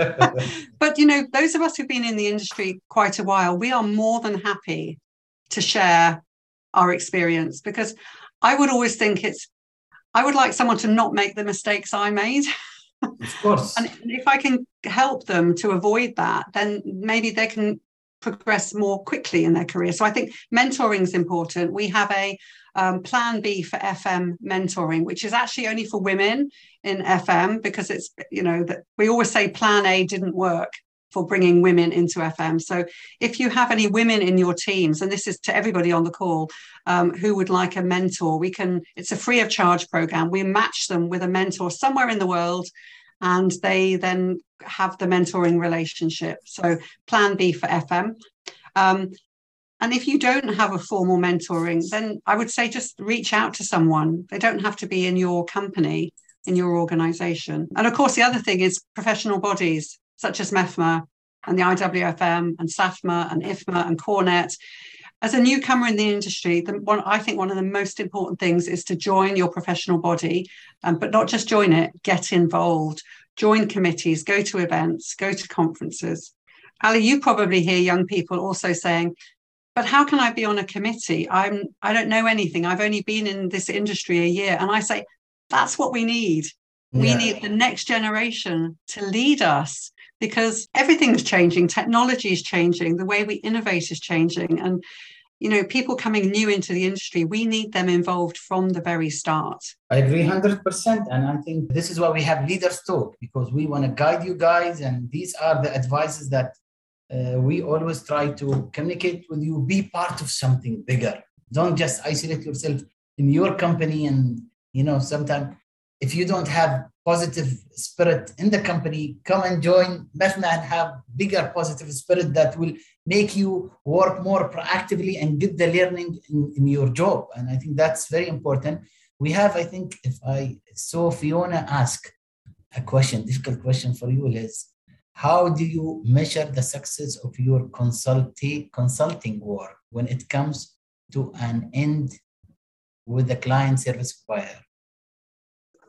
but you know, those of us who've been in the industry quite a while, we are more than happy to share our experience because I would always think it's I would like someone to not make the mistakes I made. Of course. and if I can help them to avoid that, then maybe they can progress more quickly in their career. So I think mentoring is important. We have a um, plan B for FM mentoring, which is actually only for women in FM because it's, you know, that we always say plan A didn't work for bringing women into FM. So if you have any women in your teams, and this is to everybody on the call um, who would like a mentor, we can, it's a free of charge program. We match them with a mentor somewhere in the world and they then have the mentoring relationship. So, plan B for FM. Um, and if you don't have a formal mentoring, then I would say just reach out to someone. They don't have to be in your company, in your organization. And of course, the other thing is professional bodies such as MEFMA and the IWFM and SAFMA and IFMA and CoreNet as a newcomer in the industry, the one I think one of the most important things is to join your professional body, um, but not just join it, get involved, join committees, go to events, go to conferences. Ali, you probably hear young people also saying, but how can I be on a committee? I'm I don't know anything. I've only been in this industry a year. And I say, that's what we need. Yeah. We need the next generation to lead us because everything's changing. Technology is changing. The way we innovate is changing. And you know, people coming new into the industry, we need them involved from the very start. I agree 100%. And I think this is why we have leaders talk because we want to guide you guys. And these are the advices that uh, we always try to communicate with you. Be part of something bigger. Don't just isolate yourself in your company. And, you know, sometimes if you don't have positive spirit in the company, come and join MEFMA and have bigger positive spirit that will make you work more proactively and get the learning in, in your job. And I think that's very important. We have, I think, if I saw Fiona ask a question, difficult question for you, Liz, how do you measure the success of your consulting consulting work when it comes to an end with the client service provider?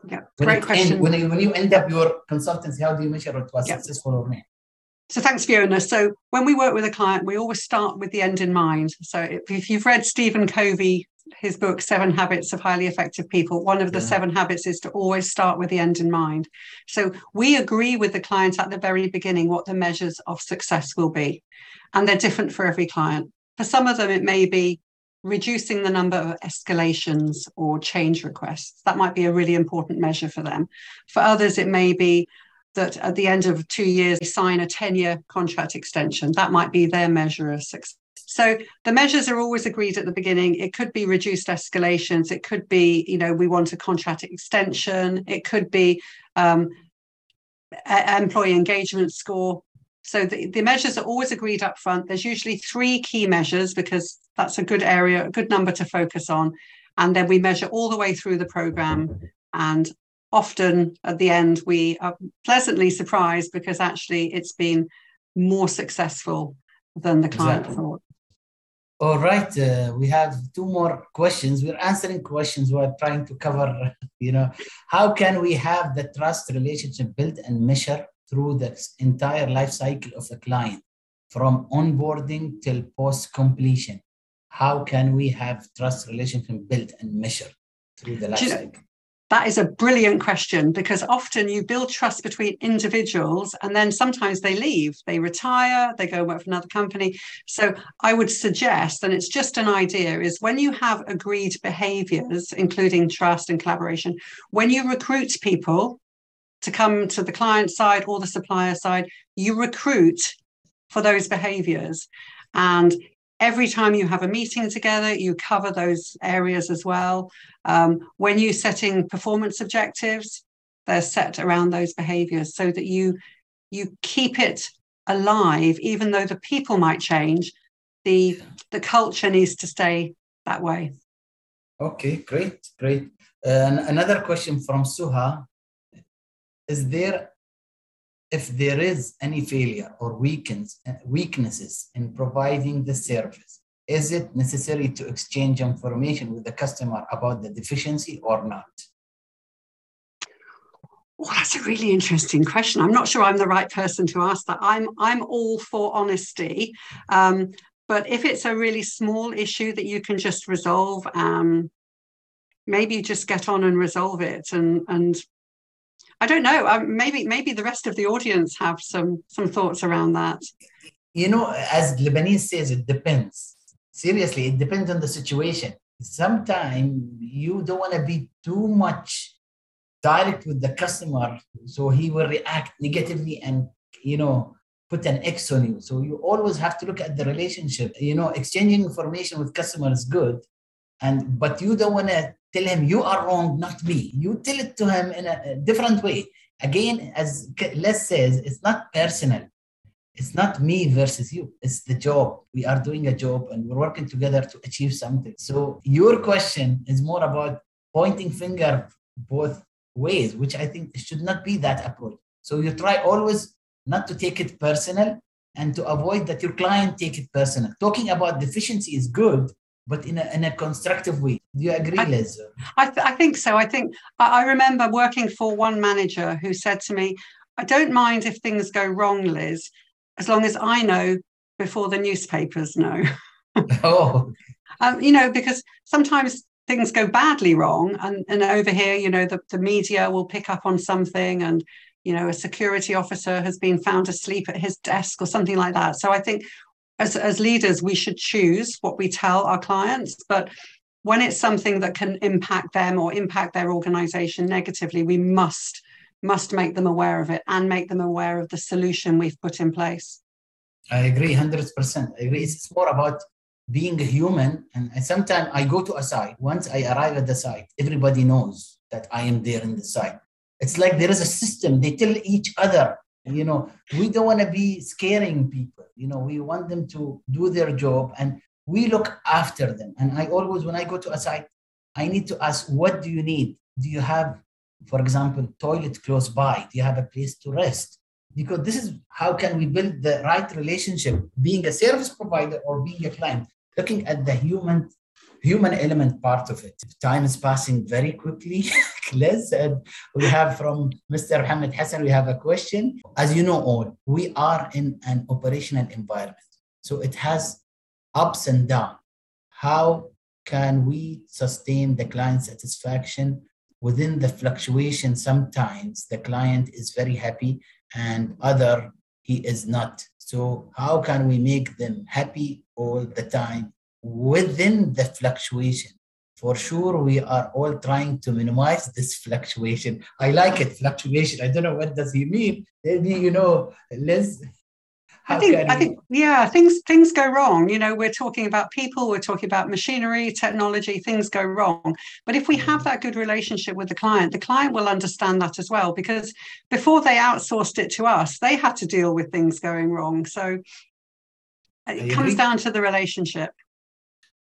Yeah, when great question. End, when, you, when you end up your consultancy, how do you measure it was yeah. successful or not? So thanks, Fiona. So when we work with a client, we always start with the end in mind. So if, if you've read Stephen Covey his book seven habits of highly effective people one of the yeah. seven habits is to always start with the end in mind so we agree with the client at the very beginning what the measures of success will be and they're different for every client for some of them it may be reducing the number of escalations or change requests that might be a really important measure for them for others it may be that at the end of two years they sign a 10 year contract extension that might be their measure of success so the measures are always agreed at the beginning. It could be reduced escalations. It could be, you know, we want a contract extension. It could be um, employee engagement score. So the, the measures are always agreed up front. There's usually three key measures because that's a good area, a good number to focus on. And then we measure all the way through the program. And often at the end, we are pleasantly surprised because actually it's been more successful than the client exactly. thought. All right, uh, we have two more questions. We're answering questions. We're trying to cover, you know, how can we have the trust relationship built and measure through the entire life cycle of the client, from onboarding till post completion? How can we have trust relationship built and measure through the life cycle? That is a brilliant question because often you build trust between individuals and then sometimes they leave, they retire, they go work for another company. So I would suggest, and it's just an idea, is when you have agreed behaviors, including trust and collaboration, when you recruit people to come to the client side or the supplier side, you recruit for those behaviors. And every time you have a meeting together, you cover those areas as well. Um, when you're setting performance objectives, they're set around those behaviors so that you you keep it alive, even though the people might change. The the culture needs to stay that way. Okay, great, great. Uh, another question from Suha: Is there if there is any failure or weakens, weaknesses in providing the service, is it necessary to exchange information with the customer about the deficiency or not? Well, that's a really interesting question. I'm not sure I'm the right person to ask that. I'm I'm all for honesty, um, but if it's a really small issue that you can just resolve, um, maybe just get on and resolve it and and I don't know. Um, maybe maybe the rest of the audience have some some thoughts around that. You know, as Lebanese says, it depends. Seriously, it depends on the situation. Sometimes you don't want to be too much direct with the customer, so he will react negatively and you know put an X on you. So you always have to look at the relationship. You know, exchanging information with customer is good, and but you don't want to tell him you are wrong not me. You tell it to him in a, different way. Again as les says it's not personal. It's not me versus you. It's the job. We are doing a job and we're working together to achieve something. So your question is more about pointing finger both ways which i think should not be that approach. So you try always not to take it personal and to avoid that your client take it personal. Talking about deficiency is good but in a, in a constructive way. Do you agree, I, Liz? I, th- I think so. I think I remember working for one manager who said to me, I don't mind if things go wrong, Liz, as long as I know before the newspapers know. oh. Um, you know, because sometimes things go badly wrong. And, and over here, you know, the, the media will pick up on something and, you know, a security officer has been found asleep at his desk or something like that. So I think as, as leaders, we should choose what we tell our clients. But when it's something that can impact them or impact their organization negatively, we must must make them aware of it and make them aware of the solution we've put in place. I agree 100%. I agree. It's more about being a human. And sometimes I go to a site. Once I arrive at the site, everybody knows that I am there in the site. It's like there is a system. They tell each other you know we don't want to be scaring people. You know we want them to do their job and we look after them. And i always when i go to a site i need to ask what do you need? Do you have for example toilet close by? Do you have a place to rest? Because this is how can we build the right relationship being a service provider or being a client. Looking at the human human element part of it. Time is passing very quickly. Liz, and we have from Mr. Mohammed Hassan, we have a question. As you know all, we are in an operational environment. So it has ups and downs. How can we sustain the client satisfaction within the fluctuation? Sometimes the client is very happy and other he is not. So how can we make them happy all the time within the fluctuation? For sure, we are all trying to minimize this fluctuation. I like it, fluctuation. I don't know what does he mean. Maybe you know, let's I think, I think, yeah, things things go wrong. You know, we're talking about people, we're talking about machinery, technology. Things go wrong, but if we have mm. that good relationship with the client, the client will understand that as well. Because before they outsourced it to us, they had to deal with things going wrong. So it comes down to the relationship.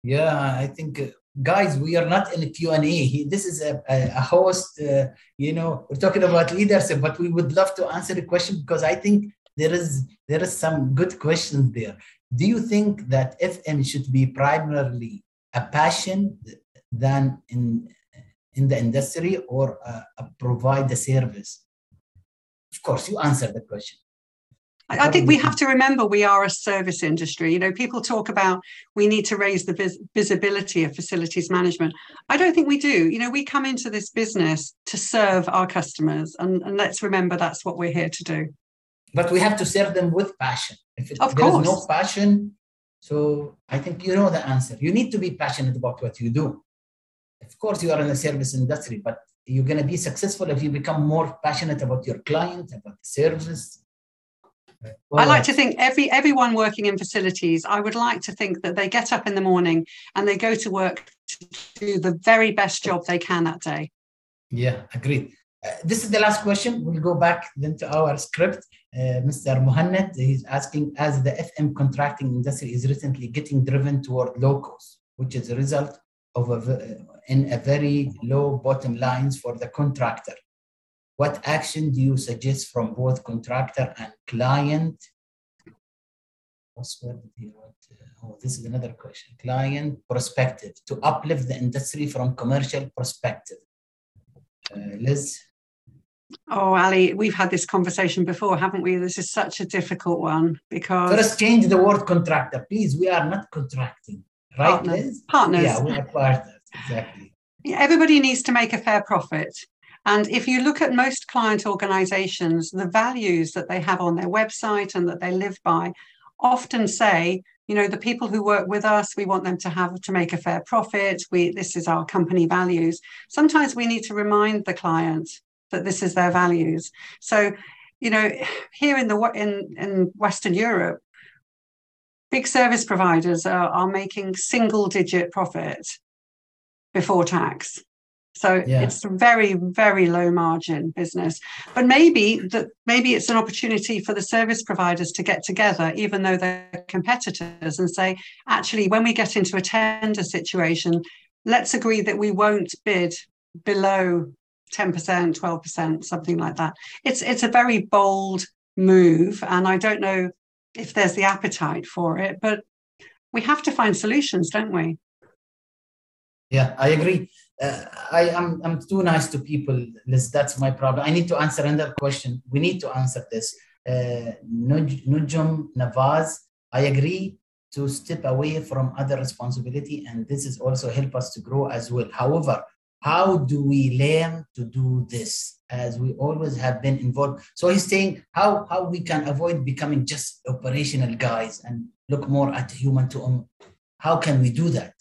Yeah, I think uh, guys we are not in a q&a this is a, a, host uh, you know we're talking about leadership but we would love to answer the question because i think there is there is some good questions there. Do you think that FM should be primarily a passion than in in the industry or uh, provide the service? Of course, you answer the question. I think we um, have to remember we are a service industry. You know, people talk about we need to raise the vis- visibility of facilities management. I don't think we do. You know, we come into this business to serve our customers, and, and let's remember that's what we're here to do but we have to serve them with passion. If it, of is no passion, so I think you know the answer. You need to be passionate about what you do. Of course, you are in the service industry, but you're going to be successful if you become more passionate about your client, about the service. Well, I like to think every everyone working in facilities, I would like to think that they get up in the morning and they go to work to do the very best job they can that day. Yeah, agreed. Uh, this is the last question. We'll go back then to our script. Uh, Mr. Muhannad, he's asking, as the FM contracting industry is recently getting driven toward low cost, which is a result of a, in a very low bottom lines for the contractor. What action do you suggest from both contractor and client? Oh, this is another question. Client perspective to uplift the industry from commercial perspective. Uh, Liz? Oh, Ali, we've had this conversation before, haven't we? This is such a difficult one because. Let's change the word contractor, please. We are not contracting, right? Partners. Partners. Yeah, we are partners, exactly. Everybody needs to make a fair profit. And if you look at most client organizations, the values that they have on their website and that they live by often say, you know, the people who work with us, we want them to have to make a fair profit. We this is our company values. Sometimes we need to remind the client that this is their values. So, you know, here in the in in Western Europe, big service providers are, are making single digit profit before tax. So yeah. it's a very, very low margin business. But maybe that maybe it's an opportunity for the service providers to get together, even though they're competitors, and say, actually, when we get into a tender situation, let's agree that we won't bid below 10%, 12%, something like that. It's it's a very bold move. And I don't know if there's the appetite for it, but we have to find solutions, don't we? Yeah, I agree. Uh, I am I'm, too nice to people. Liz, that's my problem. I need to answer another question. We need to answer this. Uh, Nujum Navaz, I agree to step away from other responsibility, and this is also help us to grow as well. However, how do we learn to do this as we always have been involved so he's saying how how we can avoid becoming just operational guys and look more at human to um, how can we do that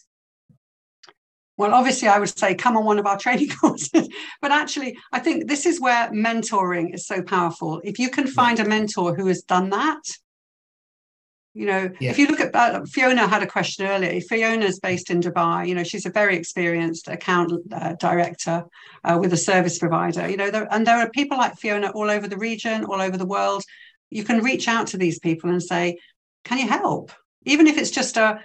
well obviously i would say come on one of our training courses but actually i think this is where mentoring is so powerful if you can find a mentor who has done that you know, yeah. if you look at uh, Fiona had a question earlier. Fiona's based in Dubai. You know, she's a very experienced account uh, director uh, with a service provider. You know, there, and there are people like Fiona all over the region, all over the world. You can reach out to these people and say, "Can you help?" Even if it's just a,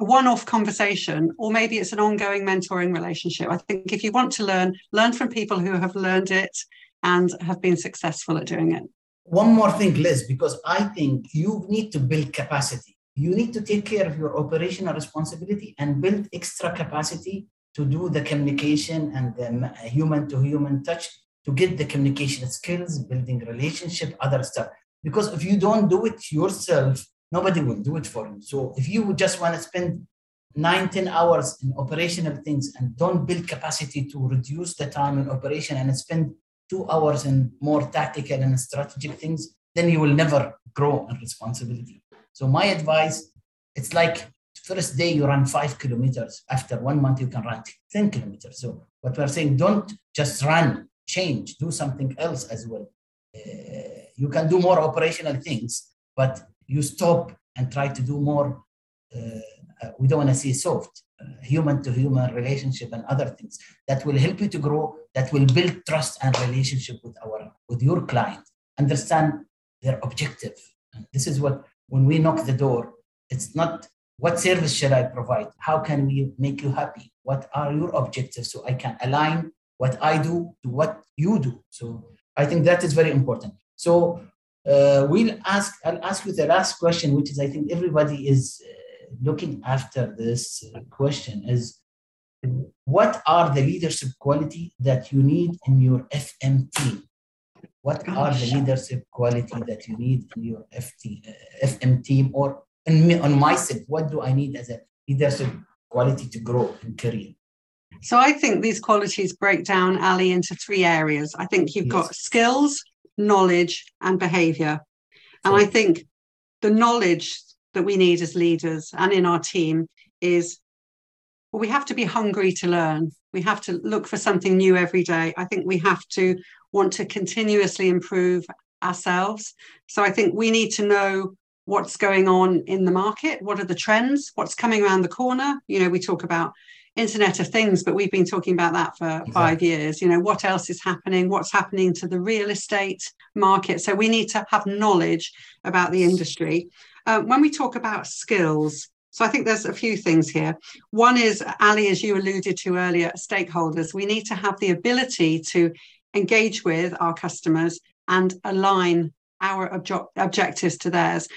a one-off conversation, or maybe it's an ongoing mentoring relationship. I think if you want to learn, learn from people who have learned it and have been successful at doing it one more thing, Liz, because I think you need to build capacity. You need to take care of your operational responsibility and build extra capacity to do the communication and the human to human touch to get the communication skills, building relationship, other stuff. Because if you don't do it yourself, nobody will do it for you. So if you just want to spend nine, 10 hours in operational things and don't build capacity to reduce the time in operation and spend two hours in more tactical and strategic things, then you will never grow in responsibility. So my advice, it's like first day you run five kilometers. After one month, you can run 10 kilometers. So what we're saying, don't just run, change, do something else as well. Uh, you can do more operational things, but you stop and try to do more uh, uh, we don't want to see soft uh, human to human relationship and other things. That will help you to grow that will build trust and relationship with our with your client. Understand their objective. This is what when we knock the door it's not what service should i provide? How can we make you happy? What are your objectives so i can align what i do to what you do? So i think that is very important. So uh, we'll ask i'll ask you the last question which is i think everybody is uh, looking after this question is what are the leadership quality that you need in your FM team? What are the leadership quality that you need in your FT, uh, FM team or in me, on myself? What do I need as a leadership quality to grow in career? So I think these qualities break down, Ali, into three areas. I think you've yes. got skills, knowledge, and behavior. And I think the knowledge that we need as leaders and in our team is well, we have to be hungry to learn. We have to look for something new every day. I think we have to want to continuously improve ourselves. So I think we need to know what's going on in the market. What are the trends? What's coming around the corner? You know, we talk about Internet of Things, but we've been talking about that for exactly. five years. You know, what else is happening? What's happening to the real estate market? So we need to have knowledge about the industry. Uh, when we talk about skills, so I think there's a few things here. One is, Ali, as you alluded to earlier, stakeholders. We need to have the ability to engage with our customers and align our obje- objectives to theirs.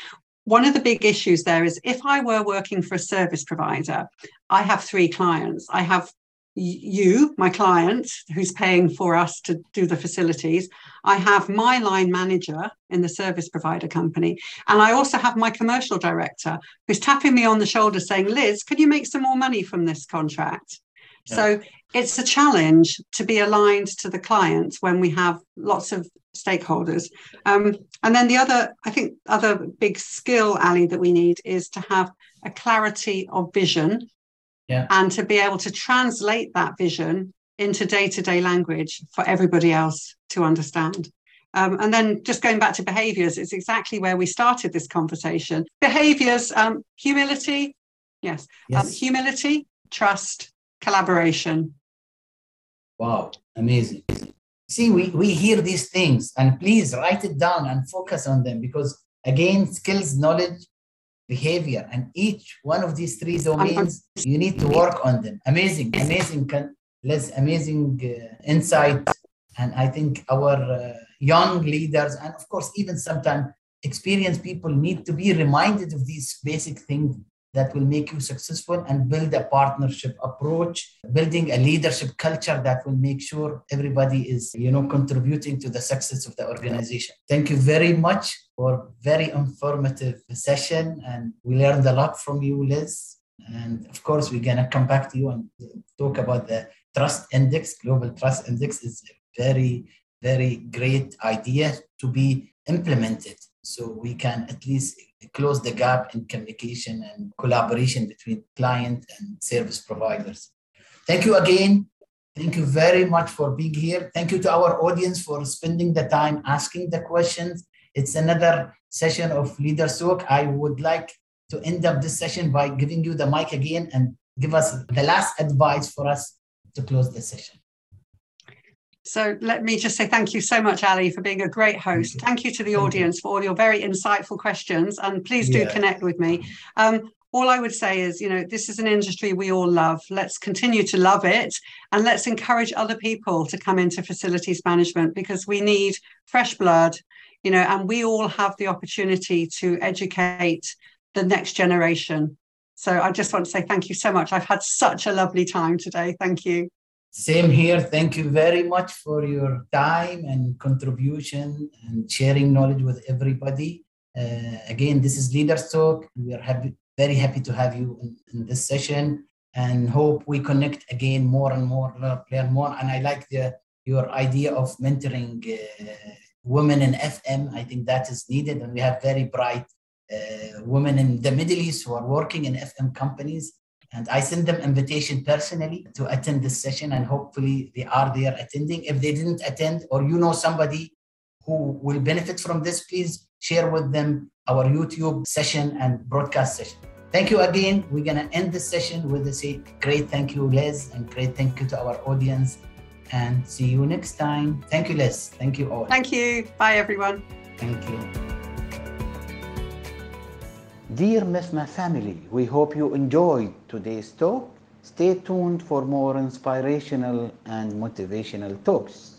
One of the big issues there is if I were working for a service provider, I have three clients. I have you, my client, who's paying for us to do the facilities. I have my line manager in the service provider company. And I also have my commercial director who's tapping me on the shoulder saying, Liz, can you make some more money from this contract? Yeah. So it's a challenge to be aligned to the clients when we have lots of stakeholders. Um, and then the other, I think, other big skill, Ali, that we need is to have a clarity of vision yeah. and to be able to translate that vision into day-to-day language for everybody else to understand. Um, and then just going back to behaviors, it's exactly where we started this conversation. Behaviors, um, humility, yes, um, yes. Um, humility, trust, collaboration. Wow, amazing. See, we, we hear these things and please write it down and focus on them because, again, skills, knowledge, behavior, and each one of these three domains, you need to work on them. Amazing, amazing, less amazing uh, insight. And I think our uh, young leaders, and of course, even sometimes experienced people, need to be reminded of these basic things that will make you successful and build a partnership approach building a leadership culture that will make sure everybody is you know contributing to the success of the organization. Thank you very much for very informative session and we learned a lot from you liz. And of course we're going to come back to you and talk about the trust index. Global trust index is a very very great idea to be implemented so we can at least close the gap in communication and collaboration between client and service providers. Thank you again. Thank you very much for being here. Thank you to our audience for spending the time asking the questions. It's another session of Leaders Talk. I would like to end up this session by giving you the mic again and give us the last advice for us to close the session. So let me just say thank you so much, Ali, for being a great host. Thank you to the audience for all your very insightful questions, and please do yeah. connect with me. Um, all I would say is, you know, this is an industry we all love. Let's continue to love it and let's encourage other people to come into facilities management because we need fresh blood, you know, and we all have the opportunity to educate the next generation. So I just want to say thank you so much. I've had such a lovely time today. Thank you. Same here. Thank you very much for your time and contribution and sharing knowledge with everybody. Uh, again, this is Leaders Talk. We are happy, very happy to have you in, in this session and hope we connect again more and more, learn more. And I like the your idea of mentoring uh, women in FM. I think that is needed, and we have very bright uh, women in the Middle East who are working in FM companies. And I send them invitation personally to attend this session, and hopefully they are there attending. If they didn't attend, or you know somebody who will benefit from this, please share with them our YouTube session and broadcast session. Thank you again. We're going to end this session with a say great thank you, Les, and great thank you to our audience. And see you next time. Thank you, Les. Thank you all. Thank you. Bye, everyone. Thank you. Dear MEFMA family, we hope you enjoyed today's talk. Stay tuned for more inspirational and motivational talks.